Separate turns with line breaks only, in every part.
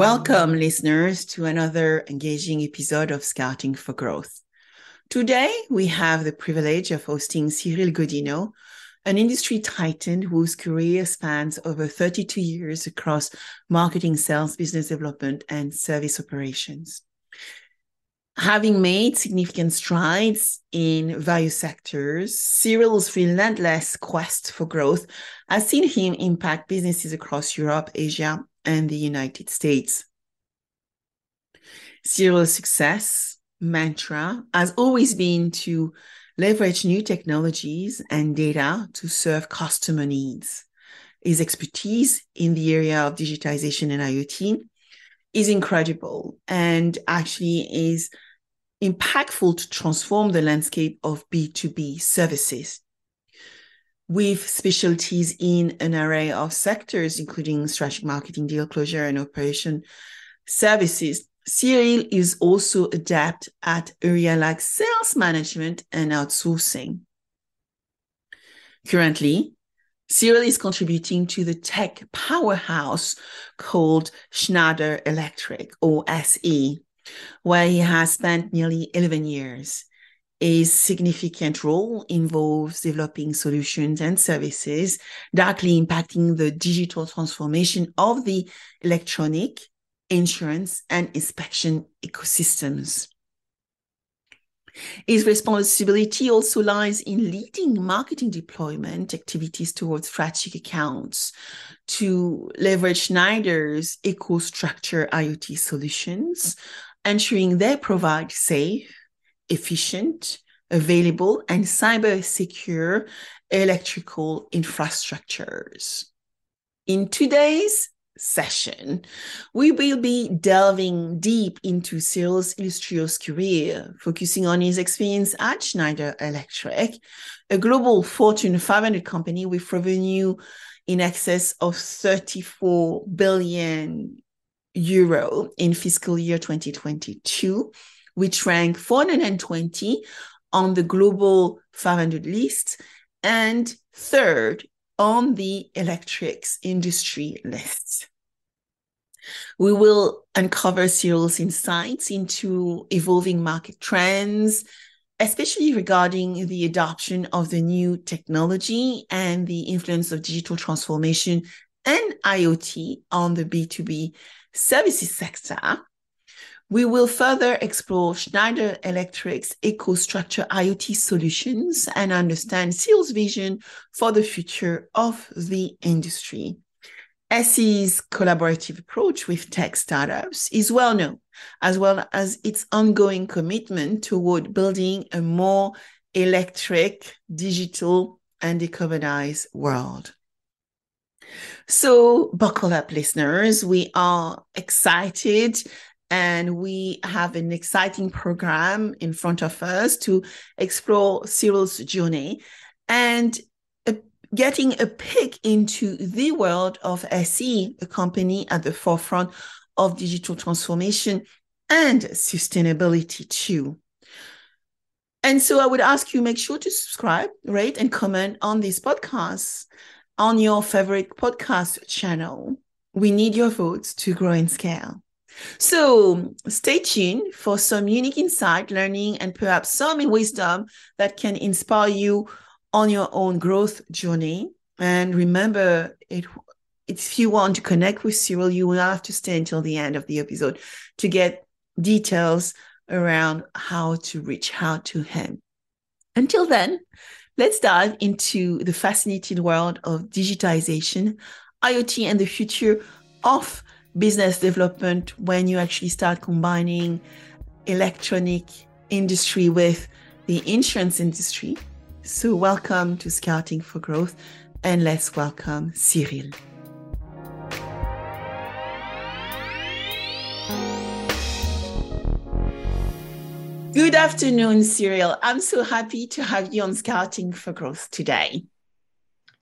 Welcome, listeners, to another engaging episode of Scouting for Growth. Today, we have the privilege of hosting Cyrille Godinot, an industry titan whose career spans over 32 years across marketing, sales, business development, and service operations. Having made significant strides in various sectors, Cyrille's relentless quest for growth has seen him impact businesses across Europe, Asia, and the United States. Cyrille's success mantra has always been to leverage new technologies and data to serve customer needs. His expertise in the area of digitization and IoT is incredible and actually is impactful to transform the landscape of B2B services with specialties in an array of sectors, including strategic marketing, deal closure, and operation services. Cyrille is also adept at area like sales management and outsourcing. Currently, Cyrille is contributing to the tech powerhouse called Schneider Electric or SE, where he has spent nearly 11 years a significant role involves developing solutions and services directly impacting the digital transformation of the electronic, insurance, and inspection ecosystems. His responsibility also lies in leading marketing deployment activities towards strategic accounts to leverage Schneider's EcoStruxure IoT solutions, ensuring they provide safe, efficient, available, and cyber secure electrical infrastructures. In today's session, we will be delving deep into Cyrille's illustrious career, focusing on his experience at Schneider Electric, a global Fortune 500 company with revenue in excess of 34 billion euro in fiscal year 2022 which ranked 420 on the global 500 list and third on the electrics industry list. We will uncover Cyrille's insights into evolving market trends, especially regarding the adoption of the new technology and the influence of digital transformation and IoT on the B2B services sector. We will further explore Schneider Electric's EcoStruxure IoT solutions and understand Cyrille's vision for the future of the industry. SE's collaborative approach with tech startups is well known, as well as its ongoing commitment toward building a more electric, digital, and decarbonized world. So, buckle up, listeners. We are excited and we have an exciting program in front of us to explore Cyrille's journey and getting a peek into the world of SE, a company at the forefront of digital transformation and sustainability too. And so I would ask you make sure to subscribe, rate, and comment on this podcast on your favorite podcast channel. We need your votes to grow in scale. So stay tuned for some unique insight, learning, and perhaps some wisdom that can inspire you on your own growth journey. And remember, it, if you want to connect with Cyrille, you will have to stay until the end of the episode to get details around how to reach out to him. Until then, let's dive into the fascinating world of digitization, IoT, and the future of business development when you actually start combining electronic industry with the insurance industry. So, welcome to Scouting for Growth, and let's welcome Cyrille. Good afternoon, Cyrille. I'm so happy to have you on Scouting for Growth today.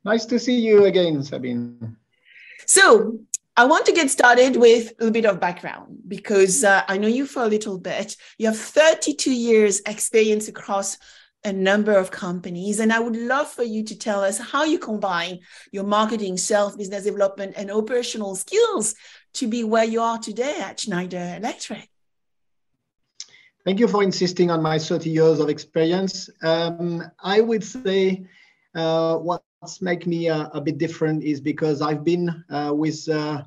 Nice to see you again, Sabine.
So, I want to get started with a little bit of background. because uh, I know you for a little bit. You have 32 years experience across a number of companies. And I would love for you to tell us how you combine your marketing, sales, business development, and operational skills to be where you are today at Schneider Electric.
Thank you for insisting on my 30 years of experience. Um, I would say uh, what's make me a, a, bit different is because I've been uh, with uh,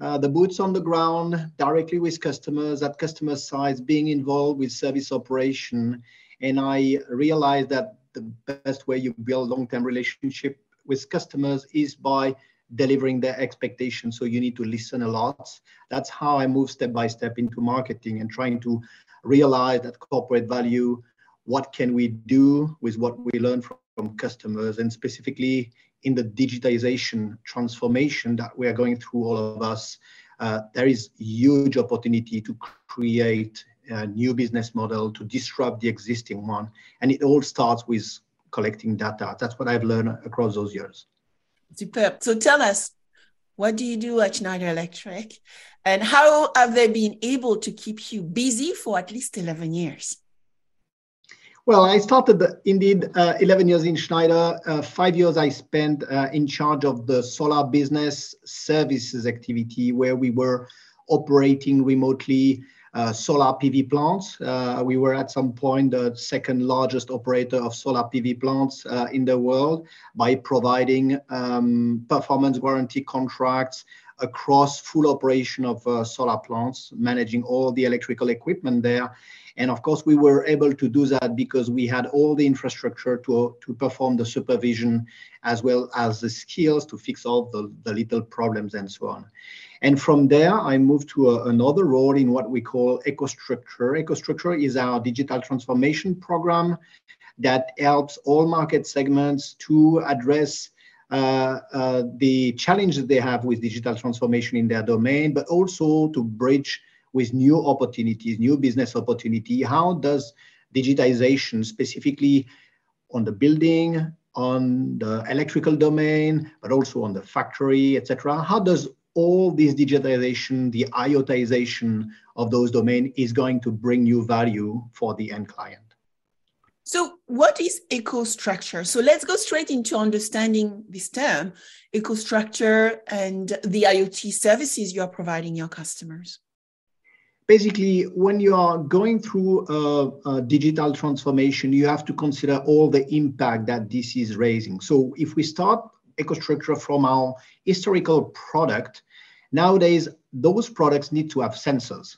uh, the boots on the ground, directly with customers, at customer sites, being involved with service operation. And I realized that the best way you build long-term relationship with customers is by delivering their expectations. So you need to listen a lot. That's how I move step by step into marketing and trying to realize that corporate value, what can we do with what we learn from, from customers and specifically in the digitization transformation that we are going through, all of us, uh, there is huge opportunity to create a new business model to disrupt the existing one. And it all starts with collecting data. That's what I've learned across those years.
Superb. So tell us, what do you do at Schneider Electric? And how have they been able to keep you busy for at least 11 years?
Well, I started indeed uh, 11 years in Schneider. Uh, five years I spent uh, in charge of the solar business services activity, where we were operating remotely solar PV plants. Uh, we were at some point the second largest operator of solar PV plants uh, in the world by providing um, performance warranty contracts across full operation of uh, solar plants, managing all the electrical equipment there and of course, we were able to do that because we had all the infrastructure to, to perform the supervision as well as the skills to fix all the, the little problems and so on. And from there, I moved to a, another role in what we call EcoStruxure. EcoStruxure is our digital transformation program that helps all market segments to address uh, uh, the challenges they have with digital transformation in their domain, but also to bridge with new opportunities, new business opportunity? How does digitization, specifically on the building, on the electrical domain, but also on the factory, etc. How does all this digitization, the IoTization of those domains is going to bring new value for the end client?
So, what is EcoStruxure? So, let's go straight into understanding this term, EcoStruxure, and the IoT services you are providing your customers.
Basically when you are going through a, a, digital transformation you have to consider all the impact that this is raising. So if we start EcoStruxure from our historical product nowadays those products need to have sensors.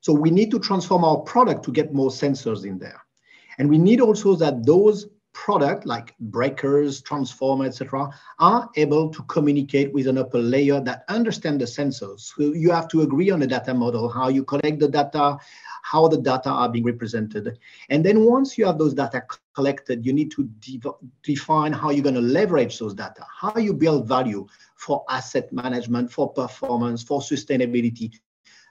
So we need to transform our product to get more sensors in there and we need also that those product like breakers, transformer, etc., are able to communicate with an upper layer that understand the sensors. So you have to agree on the data model, how you collect the data, how the data are being represented. And then once you have those data collected, you need to de define how you're going to leverage those data, how you build value for asset management, for performance, for sustainability,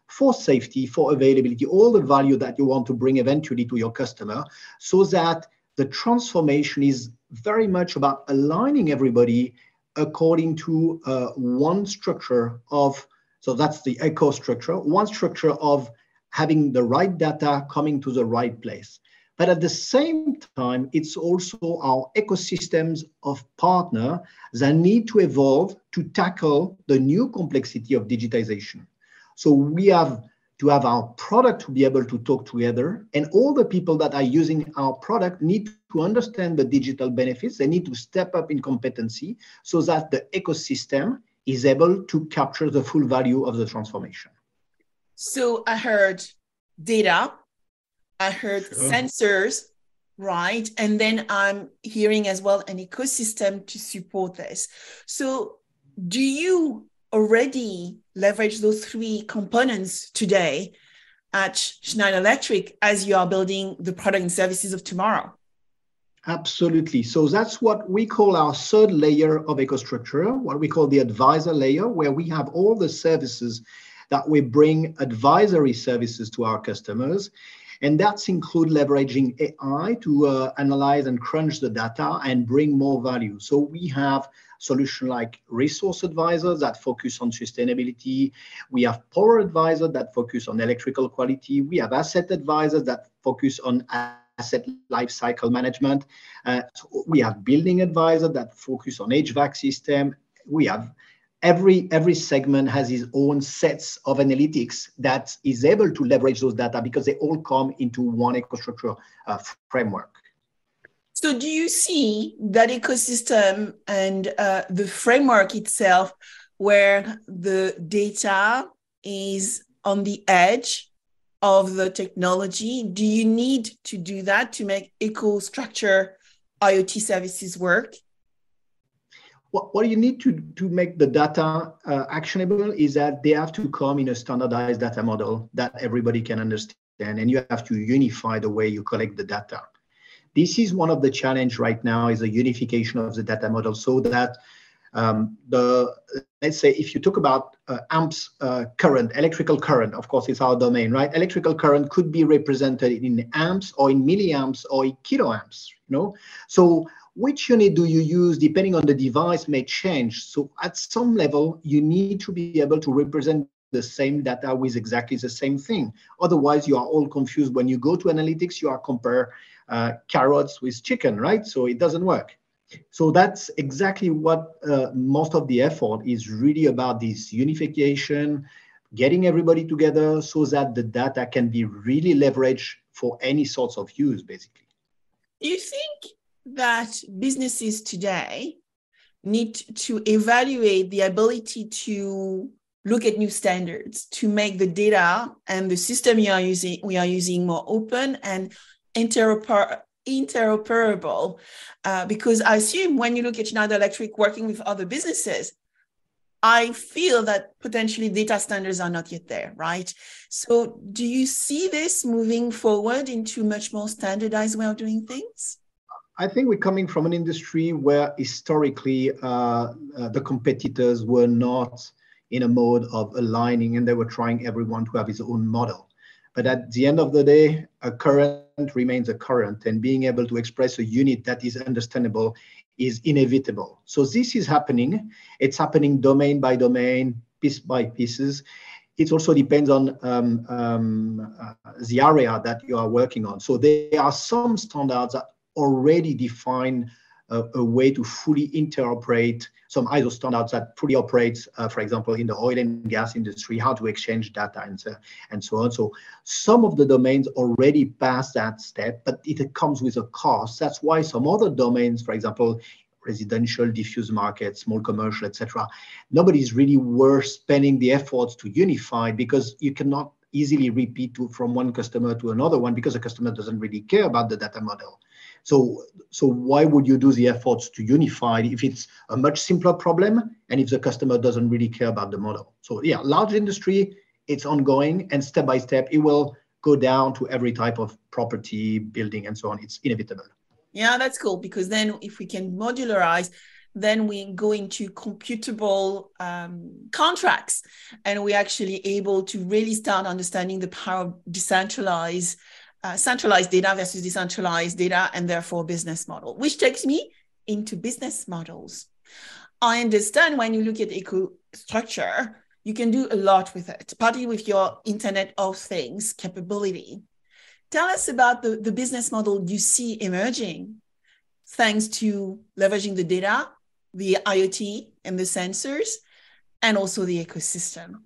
for safety, for availability, all the value that you want to bring eventually to your customer so that the transformation is very much about aligning everybody according to uh, one structure of, so that's the echo EcoStruxure, one structure of having the right data coming to the right place. But at the same time, it's also our ecosystems of partner that need to evolve to tackle the new complexity of digitization. So we have to have our product to be able to talk together. And all the people that are using our product need to understand the digital benefits. They need to step up in competency so that the ecosystem is able to capture the full value of the transformation.
So I heard data, I heard sure. sensors, right? And then I'm hearing as well an ecosystem to support this. So do you already leverage those three components today at Schneider Electric as you are building the product and services of tomorrow?
Absolutely. So that's what we call our third layer of EcoStruxure, what we call the advisor layer, where we have all the services that we bring advisory services to our customers. And that's include leveraging AI to uh, analyze and crunch the data and bring more value. So we have solution like resource advisors that focus on sustainability. We have power advisors that focus on electrical quality. We have asset advisors that focus on asset lifecycle management. Uh, so we have building advisors that focus on HVAC system. We have every every segment has its own sets of analytics that is able to leverage those data because they all come into one EcoStruxure uh, framework.
So, do you see that ecosystem and uh, the framework itself, where the data is on the edge of the technology? Do you need to do that to make EcoStruxure IoT services work?
What, you need to, to make the data uh, actionable is that they have to come in a standardized data model that everybody can understand, and you have to unify the way you collect the data. This is one of the challenge right now is the unification of the data model so that um, the let's say if you talk about uh, amps uh, current, electrical current, of course it's our domain, right? Electrical current could be represented in amps or in milliamps or in kiloamps, you know? So which unit do you use depending on the device may change. So at some level, you need to be able to represent the same data with exactly the same thing. Otherwise, you are all confused. When you go to analytics, you are compare uh, carrots with chicken, right? So it doesn't work. So that's exactly what uh, most of the effort is really about this unification, getting everybody together so that the data can be really leveraged for any sorts of use, basically.
Do you think that businesses today need to evaluate the ability to look at new standards to make the data and the system we are using we are using more open and interoper- interoperable uh, because i assume when you look at schneider electric working with other businesses i feel that potentially data standards are not yet there right so do you see this moving forward into much more standardized way of doing things
I think we're coming from an industry where historically uh, uh, the competitors were not in a mode of aligning and they were trying everyone to have his own model. But at the end of the day, a current remains a current, and being able to express a unit that is understandable is inevitable. So this is happening. It's happening domain by domain, piece by pieces. It also depends on um, um, uh, the area that you are working on. So there are some standards that already define a, a way to fully interoperate some ISO standards that fully operates, uh, for example, in the oil and gas industry, how to exchange data and so, and so on. So some of the domains already pass that step, but it comes with a cost. That's why some other domains, for example, residential, diffuse markets, small commercial, etc. Nobody's really worth spending the efforts to unify because you cannot easily repeat to, from one customer to another one because the customer doesn't really care about the data model. So, so why would you do the efforts to unify if it's a much simpler problem and if the customer doesn't really care about the model? So yeah, large industry, it's ongoing and step by step, it will go down to every type of property, building, and so on. It's inevitable.
Yeah, that's cool because then if we can modularize, then we go into computable um, contracts and we're actually able to really start understanding the power of decentralized uh, centralized data versus decentralized data and therefore business model, which takes me into business models. I understand when you look at eco structure, you can do a lot with it, partly with your Internet of Things capability. Tell us about the, the business model you see emerging thanks to leveraging the data, the IoT and the sensors, and also the ecosystem.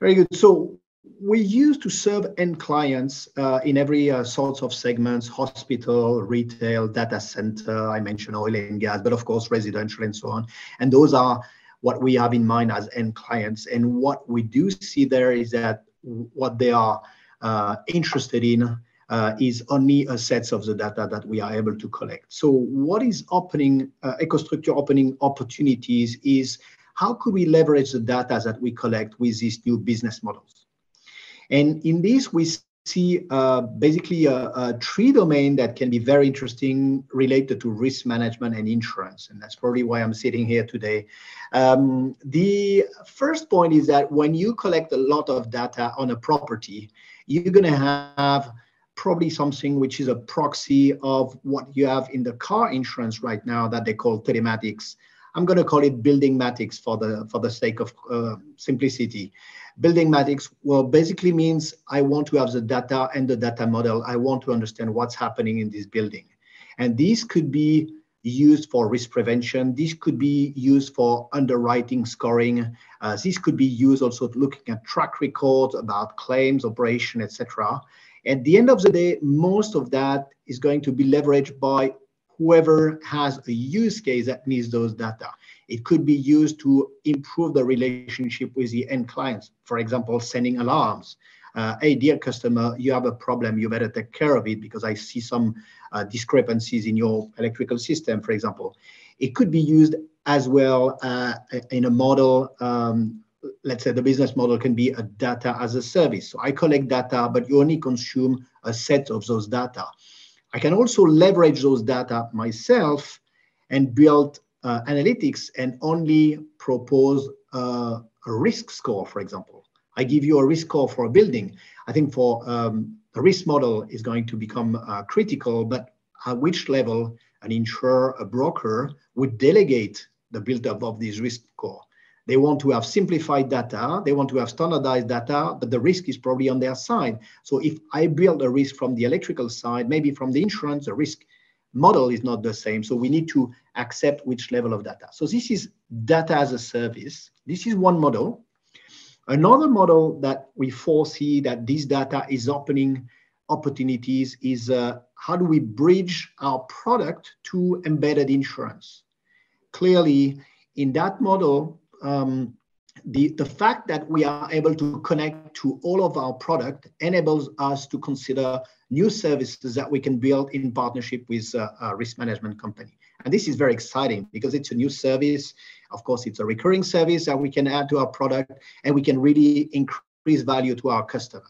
Very good. So we used to serve end clients uh, in every uh, sorts of segments hospital retail data center i mentioned oil and gas but of course residential and so on. And those are what we have in mind as end clients. And what we do see there is that what they are uh, interested in uh, is only a set of the data that we are able to collect. So what is opening uh, EcoStruxure opening opportunities is how could we leverage the data that we collect with these new business models and in this, we see uh, basically a, a, tree domain that can be very interesting related to risk management and insurance. And that's probably why I'm sitting here today. Um, the first point is that when you collect a lot of data on a property, you're going to have probably something which is a proxy of what you have in the car insurance right now that they call telematics. I'm going to call it building matics for the for the sake of uh, simplicity. Building matics well basically means I want to have the data and the data model. I want to understand what's happening in this building, and these could be used for risk prevention. This could be used for underwriting scoring. Uh, this could be used also looking at track records about claims, operation, etc. At the end of the day, most of that is going to be leveraged by whoever has a use case that needs those data. It could be used to improve the relationship with the end clients. For example, sending alarms. Uh, hey, dear customer, you have a problem. You better take care of it because I see some uh, discrepancies in your electrical system, for example. It could be used as well uh, in a model. Um, let's say the business model can be a data as a service. So I collect data, but you only consume a set of those data. I can also leverage those data myself and build uh, analytics and only propose uh, a risk score, for example. I give you a risk score for a building. I think for um, the risk model is going to become uh, critical, but at which level an insurer, a broker would delegate the build-up of this risk score. They want to have simplified data, they want to have standardized data, but the risk is probably on their side. So if I build a risk from the electrical side, maybe from the insurance, the risk model is not the same. So we need to accept which level of data. So this is data as a service. This is one model. Another model that we foresee that this data is opening opportunities is uh, how do we bridge our product to embedded insurance? Clearly, in that model, um, the, the fact that we are able to connect to all of our product enables us to consider new services that we can build in partnership with a, a risk management company. And this is very exciting because it's a new service. Of course, it's a recurring service that we can add to our product and we can really increase value to our customer.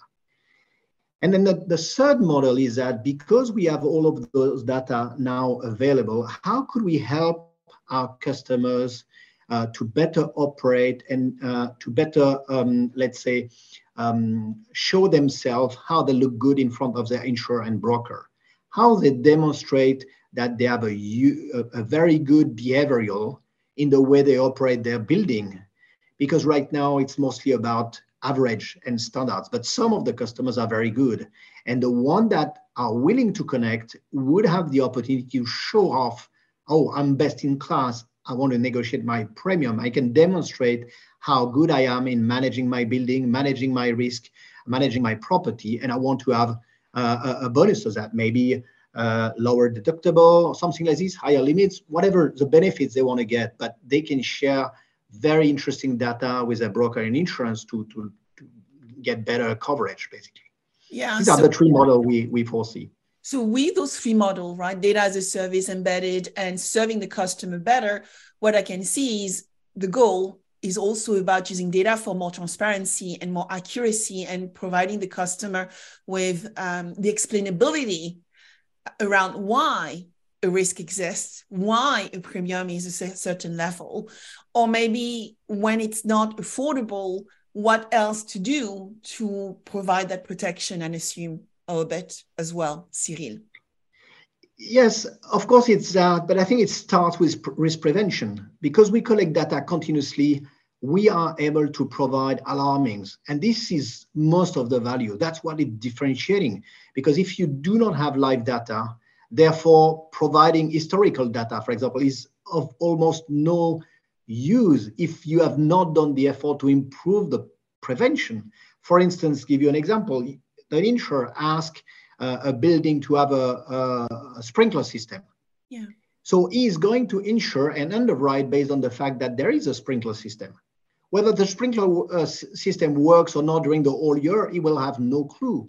And then the, the third model is that because we have all of those data now available, how could we help our customers uh, to better operate and uh, to better, um, let's say, um, show themselves how they look good in front of their insurer and broker, how they demonstrate that they have a, a very good behavioral in the way they operate their building. Because right now it's mostly about average and standards, but some of the customers are very good. And the one that are willing to connect would have the opportunity to show off, oh, I'm best in class. I want to negotiate my premium, I can demonstrate how good I am in managing my building, managing my risk, managing my property, and I want to have uh, a, bonus to that, maybe uh, lower deductible or something like this, higher limits, whatever the benefits they want to get, but they can share very interesting data with a broker in insurance to, to, to get better coverage, basically.
Yeah.
These so- are the three model we, we foresee.
So with those three model, right, data as a service embedded and serving the customer better, what I can see is the goal is also about using data for more transparency and more accuracy and providing the customer with um, the explainability around why a risk exists, why a premium is a certain level, or maybe when it's not affordable, what else to do to provide that protection and assume a bit as well, Cyrille?
Yes, of course it's that, but I think it starts with risk prevention because we collect data continuously. We are able to provide alarmings, and this is most of the value. That's what it's differentiating. Because if you do not have live data, therefore providing historical data, for example, is of almost no use if you have not done the effort to improve the prevention. For instance, give you an example the insurer ask uh, a building to have a, a, sprinkler system.
Yeah.
So he is going to insure and underwrite based on the fact that there is a sprinkler system. Whether the sprinkler uh, system works or not during the whole year, he will have no clue.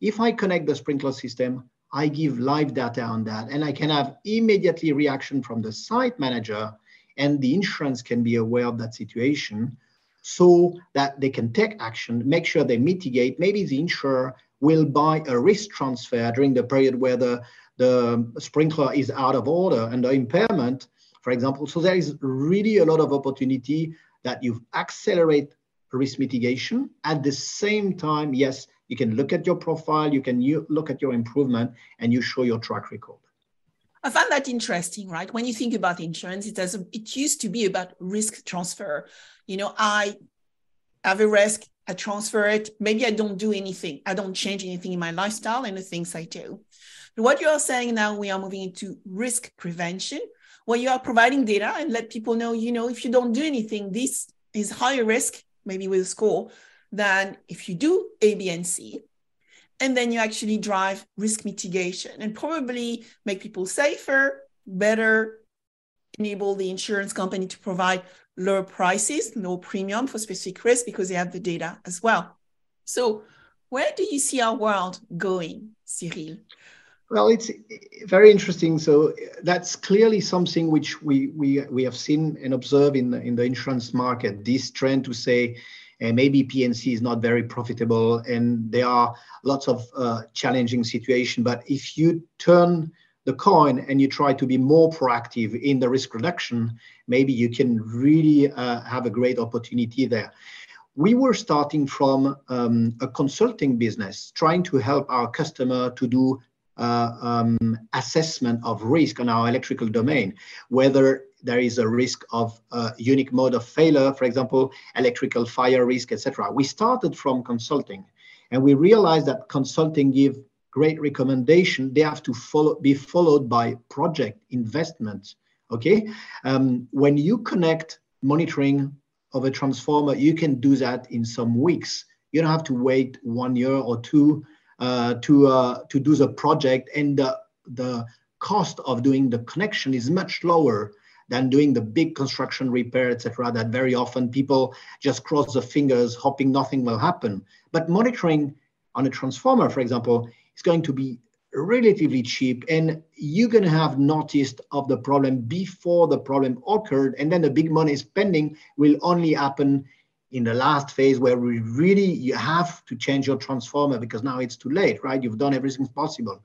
If I connect the sprinkler system, I give live data on that, and I can have immediately reaction from the site manager, and the insurance can be aware of that situation so that they can take action, make sure they mitigate. Maybe the insurer will buy a risk transfer during the period where the, the sprinkler is out of order and the impairment, for example. So there is really a lot of opportunity that you accelerate risk mitigation. At the same time, yes, you can look at your profile, you can look at your improvement, and you show your track record.
I find that interesting, right? When you think about insurance, it does it used to be about risk transfer. You know, I have a risk, I transfer it. Maybe I don't do anything. I don't change anything in my lifestyle and the things I do. But what you are saying now, we are moving into risk prevention, where you are providing data and let people know, you know, if you don't do anything, this is higher risk, maybe with a score, than if you do A, B, and C and then you actually drive risk mitigation and probably make people safer, better, enable the insurance company to provide lower prices, no premium for specific risks because they have the data as well. So, where do you see our world going, Cyrille?
Well, it's very interesting. So that's clearly something which we we we have seen and observed in the, in the insurance market. This trend to say and maybe P&C is not very profitable and there are lots of uh, challenging situations. But if you turn the coin and you try to be more proactive in the risk reduction, maybe you can really uh, have a great opportunity there. We were starting from um, a consulting business, trying to help our customer to do uh, um, assessment of risk on our electrical domain, whether there is a risk of a unique mode of failure, for example, electrical fire risk, etc. We started from consulting, and we realized that consulting give great recommendation. They have to follow, be followed by project investment. Okay, um, when you connect monitoring of a transformer, you can do that in some weeks. You don't have to wait one year or two uh, to uh, to do the project, and the the cost of doing the connection is much lower than doing the big construction repair, etc. That very often people just cross the fingers, hoping nothing will happen. But monitoring on a transformer, for example, is going to be relatively cheap and you're going to have noticed of the problem before the problem occurred and then the big money spending will only happen in the last phase where we really you have to change your transformer because now it's too late right you've done everything possible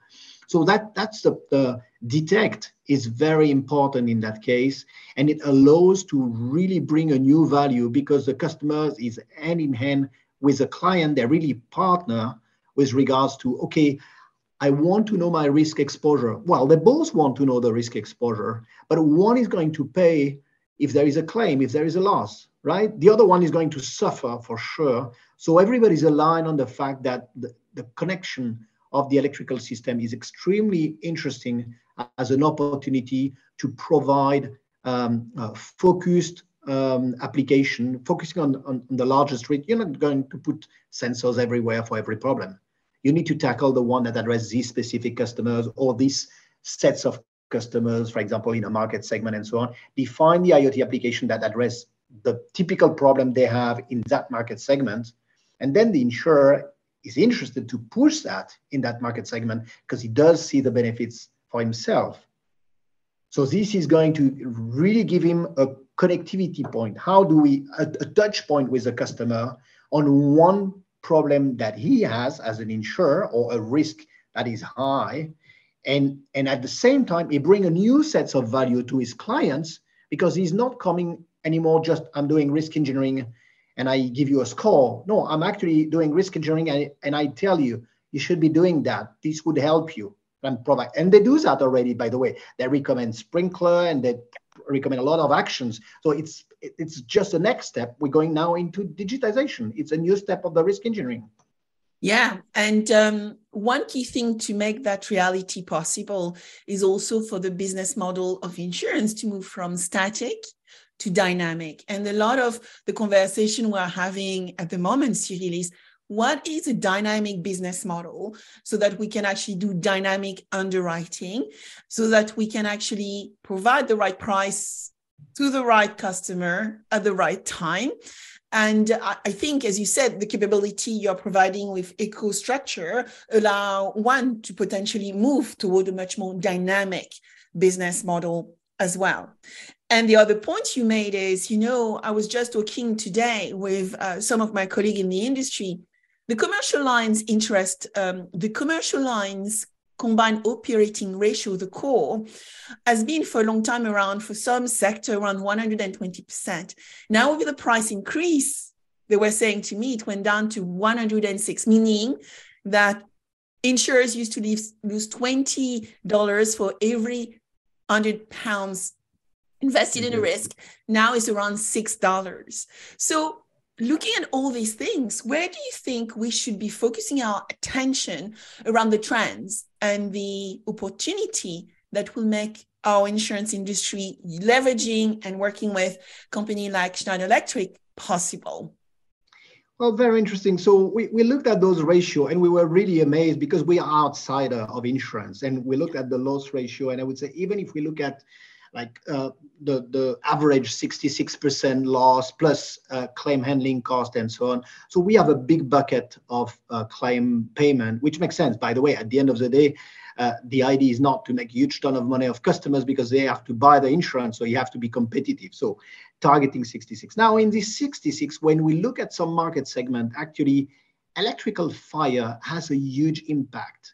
so that that's the, the detect is very important in that case, and it allows to really bring a new value because the customer is hand in hand with the client. They really partner with regards to okay. I want to know my risk exposure. Well, they both want to know the risk exposure, but one is going to pay if there is a claim, if there is a loss, right? The other one is going to suffer for sure. So everybody's aligned on the fact that the, the connection of the electrical system is extremely interesting as an opportunity to provide um, focused um, application, focusing on, on, on the largest risk. You're not going to put sensors everywhere for every problem. You need to tackle the one that addresses these specific customers or these sets of customers, for example, in a market segment and so on. Define the IoT application that address the typical problem they have in that market segment. And then the insurer is interested to push that in that market segment because he does see the benefits for himself. So this is going to really give him a connectivity point. How do we, a, a touch point with the customer on one problem that he has as an insurer or a risk that is high. And, and at the same time, he bring a new sets of value to his clients because he's not coming anymore just I'm doing risk engineering and I give you a score. No, I'm actually doing risk engineering and, and I tell you, you should be doing that. This would help you and provide. And they do that already, by the way. They recommend sprinkler and they recommend a lot of actions. So it's it's just the next step. We're going now into digitization. It's a new step of the risk engineering.
Yeah. And um, one key thing to make that reality possible is also for the business model of insurance to move from static to dynamic. And a lot of the conversation we're having at the moment, Cyrille, is what is a dynamic business model so that we can actually do dynamic underwriting, so that we can actually provide the right price to the right customer at the right time. And I think, as you said, the capability you're providing with EcoStruxure allow one to potentially move toward a much more dynamic business model as well. And the other point you made is, you know, I was just talking today with uh, some of my colleagues in the industry. the commercial lines interest, um, the commercial lines combined operating ratio, the core, has been for a long time around for some sector around 120%. Now with the price increase, they were saying to me it went down to 106, meaning that insurers used to lose $20 for every 100 pounds invested in a risk. Now is around $6. So looking at all these things, where do you think we should be focusing our attention around the trends and the opportunity that will make our insurance industry leveraging and working with company like Schneider Electric possible?
Well, very interesting. So we, we looked at those ratio and we were really amazed because we are outsider of insurance and we looked at the loss ratio. And I would say, even if we look at like uh, the, the average 66% loss plus uh, claim handling cost and so on. So we have a big bucket of uh, claim payment, which makes sense. By the way, at the end of the day, uh, the idea is not to make huge ton of money of customers because they have to buy the insurance, so you have to be competitive. So targeting 66. Now in this 66, when we look at some market segment, actually electrical fire has a huge impact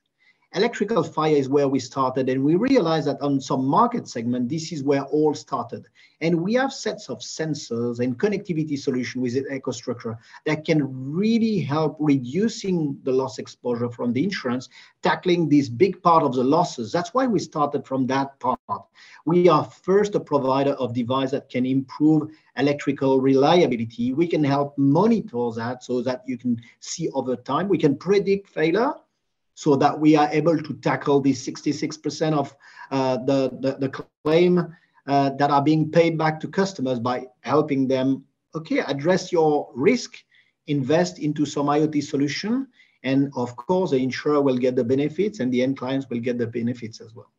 electrical fire is where we started and we realized that on some market segment this is where all started. And we have sets of sensors and connectivity solution with EcoStruxure that can really help reducing the loss exposure from the insurance tackling this big part of the losses. That's why we started from that part. We are first a provider of device that can improve electrical reliability. We can help monitor that so that you can see over time. We can predict failure so that we are able to tackle the 66% of uh, the, the, the, claim uh, that are being paid back to customers by helping them, okay, address your risk, invest into some IoT solution, and of course, the insurer will get the benefits and the end clients will get the benefits as well.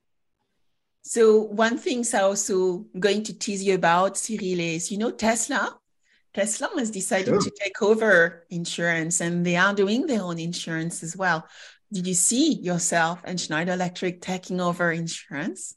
So one thing I also going to tease you about, Cyrille, is you know Tesla. Tesla has decided sure. to take over insurance, and they are doing their own insurance as well did you see yourself and Schneider Electric taking over insurance?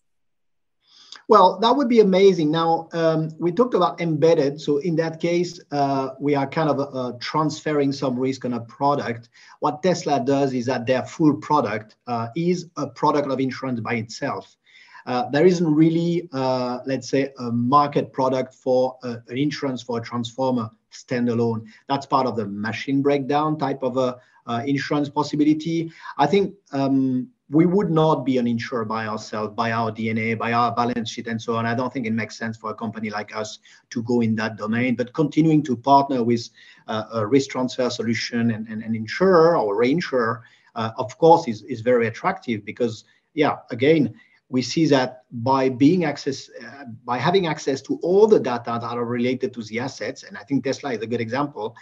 Well, that would be amazing. Now, um, we talked about embedded. So, in that case, uh, we are kind of uh, transferring some risk on a product. What Tesla does is that their full product uh, is a product of insurance by itself. Uh, there isn't really, uh, let's say, a market product for uh, an insurance for a transformer standalone. That's part of the machine breakdown type of a uh, insurance possibility. I think um, we would not be an insurer by ourselves, by our DNA, by our balance sheet, and so on. I don't think it makes sense for a company like us to go in that domain. But continuing to partner with uh, a risk transfer solution and, an insurer or reinsurer, uh, of course, is, is very attractive because, yeah, again, we see that by being access uh, by having access to all the data that are related to the assets and i think tesla is a good example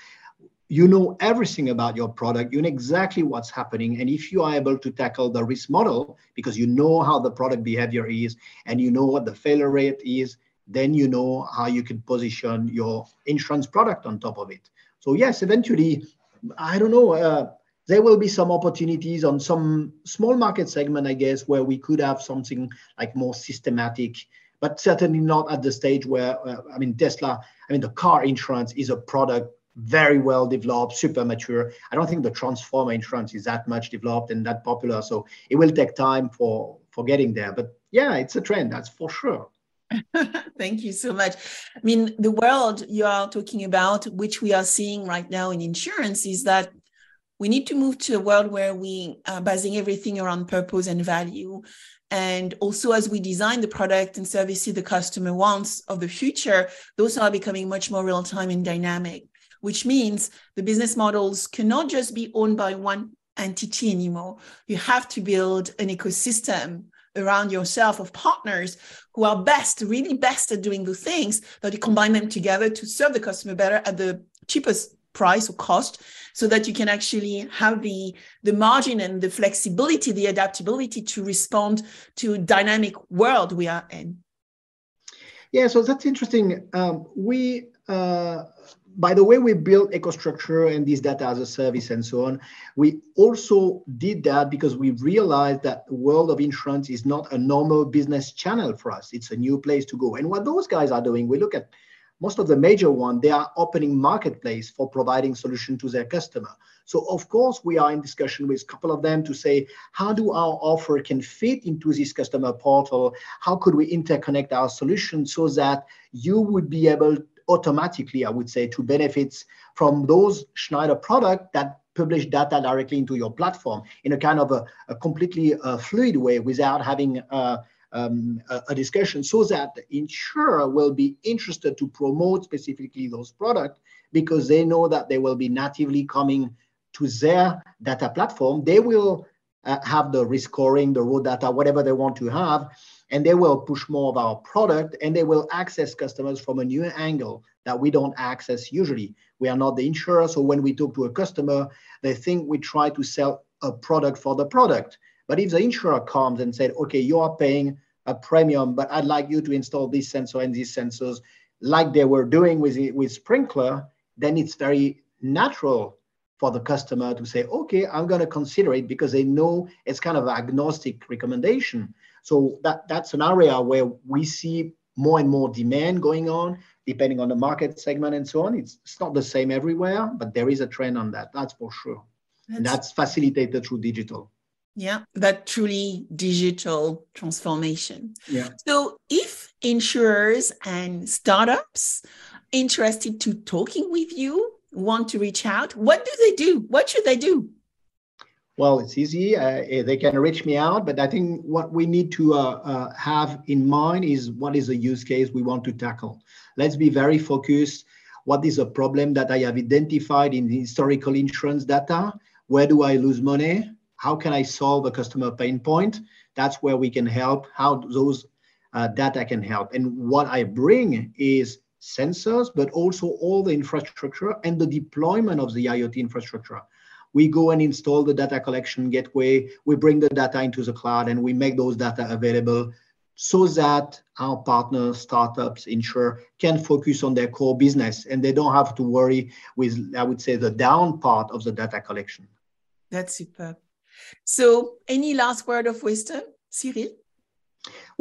you know everything about your product you know exactly what's happening and if you are able to tackle the risk model because you know how the product behavior is and you know what the failure rate is then you know how you can position your insurance product on top of it. So yes eventually i don't know uh, there will be some opportunities on some small market segment i guess where we could have something like more systematic but certainly not at the stage where uh, i mean tesla i mean the car insurance is a product very well developed, super mature. I don't think the transformer insurance is that much developed and that popular. So it will take time for for getting there. But yeah, it's a trend, that's for sure.
Thank you so much. I mean, the world you are talking about, which we are seeing right now in insurance, is that we need to move to a world where we are basing everything around purpose and value. And also, as we design the product and services the customer wants of the future, those are becoming much more real time and dynamic which means the business models cannot just be owned by one entity anymore. You have to build an ecosystem around yourself of partners who are best, really best at doing the things, that you combine them together to serve the customer better at the cheapest price or cost so that you can actually have the the margin and the flexibility the adaptability to respond to dynamic world we are in
yeah so that's interesting um, we uh, by the way we built EcoStruxure and this data as a service and so on, we also did that because we realized that the world of insurance is not a normal business channel for us. It's a new place to go. And what those guys are doing, we look at most of the major one, they are opening marketplace for providing solution to their customer. So of course, we are in discussion with a couple of them to say, how do our offer can fit into this customer portal? How could we interconnect our solution so that you would be able automatically, I would say, to benefits from those Schneider product that publish data directly into your platform in a kind of a, a completely uh, fluid way without having uh, um, a, discussion so that the insurer will be interested to promote specifically those products because they know that they will be natively coming to their data platform. They will uh, have the risk scoring, the raw data, whatever they want to have, and they will push more of our product and they will access customers from a new angle that we don't access usually. We are not the insurer, so when we talk to a customer, they think we try to sell a product for the product. But if the insurer comes and said, okay, you are paying a premium, but I'd like you to install this sensor and these sensors, like they were doing with, with sprinkler, then it's very natural for the customer to say, okay, I'm going to consider it because they know it's kind of agnostic recommendation. So that, that's an area where we see more and more demand going on, depending on the market segment and so on. It's, it's not the same everywhere, but there is a trend on that. That's for sure. That's, and that's facilitated through digital.
Yeah, that truly digital transformation.
Yeah.
So if insurers and startups interested to talking with you want to reach out, what do they do? What should they do?
Well, it's easy. Uh, eh, they can reach me out, but I think what we need to uh, uh, have in mind is what is the use case we want to tackle. Let's be very focused. What is a problem that I have identified in the historical insurance data? Where do I lose money? How can I solve a customer pain point? That's where we can help, how those uh, data can help. And what I bring is sensors, but also all the infrastructure and the deployment of the IoT infrastructure we go and install the data collection gateway, we bring the data into the cloud, and we make those data available so that our partners, startups, insure can focus on their core business and they don't have to worry with, I would say, the down part of the data collection.
That's superb. So, any last word of wisdom, Cyrille?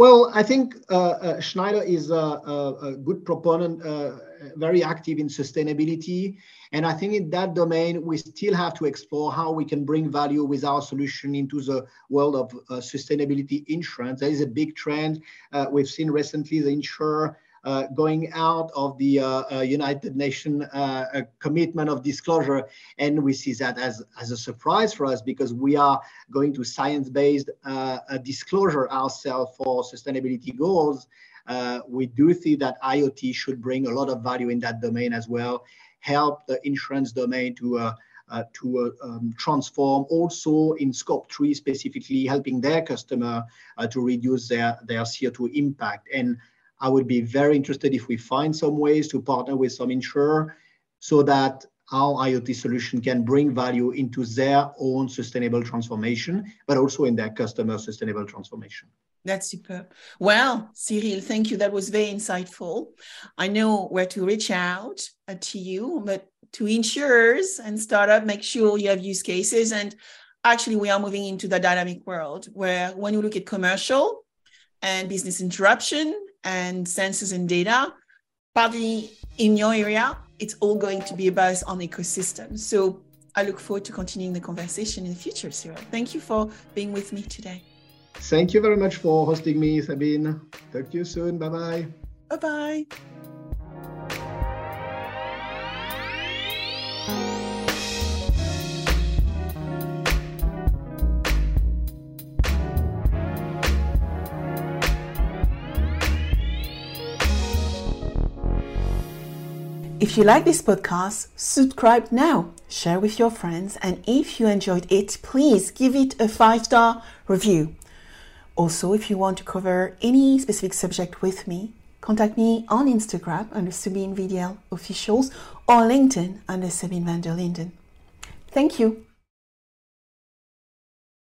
Well, I think uh, uh, Schneider is a, a, a good proponent, uh, very active in sustainability. And I think in that domain, we still have to explore how we can bring value with our solution into the world of uh, sustainability insurance. There is a big trend. Uh, we've seen recently the insurer uh, going out of the uh, uh, United Nations uh, commitment of disclosure. And we see that as, as a surprise for us because we are going to science-based disclosure ourselves for sustainability goals. we do see that IoT should bring a lot of value in that domain as well, help the insurance domain to uh, to uh, um, transform also in scope three specifically helping their customer uh, to reduce their, their CO2 impact. And I would be very interested if we find some ways to partner with some insurer so that our IoT solution can bring value into their own sustainable transformation, but also in their customer sustainable transformation.
That's superb. Well, Cyrille, thank you. That was very insightful. I know where to reach out uh, to you, but to insurers and startup, make sure you have use cases. And actually, we are moving into the dynamic world where when you look at commercial and business interruption and sensors and data, partly in your area, it's all going to be about on ecosystem. So I look forward to continuing the conversation in the future, Cyrille. Thank you for being with me today.
Thank you very much for hosting me, Sabine. Talk to you soon. Bye bye.
Bye bye. If you like this podcast, subscribe now, share with your friends, and if you enjoyed it, please give it a five star review. Also, if you want to cover any specific subject with me, contact me on Instagram under Sabine VDL Officials or LinkedIn under Sabine van der Linden. Thank you.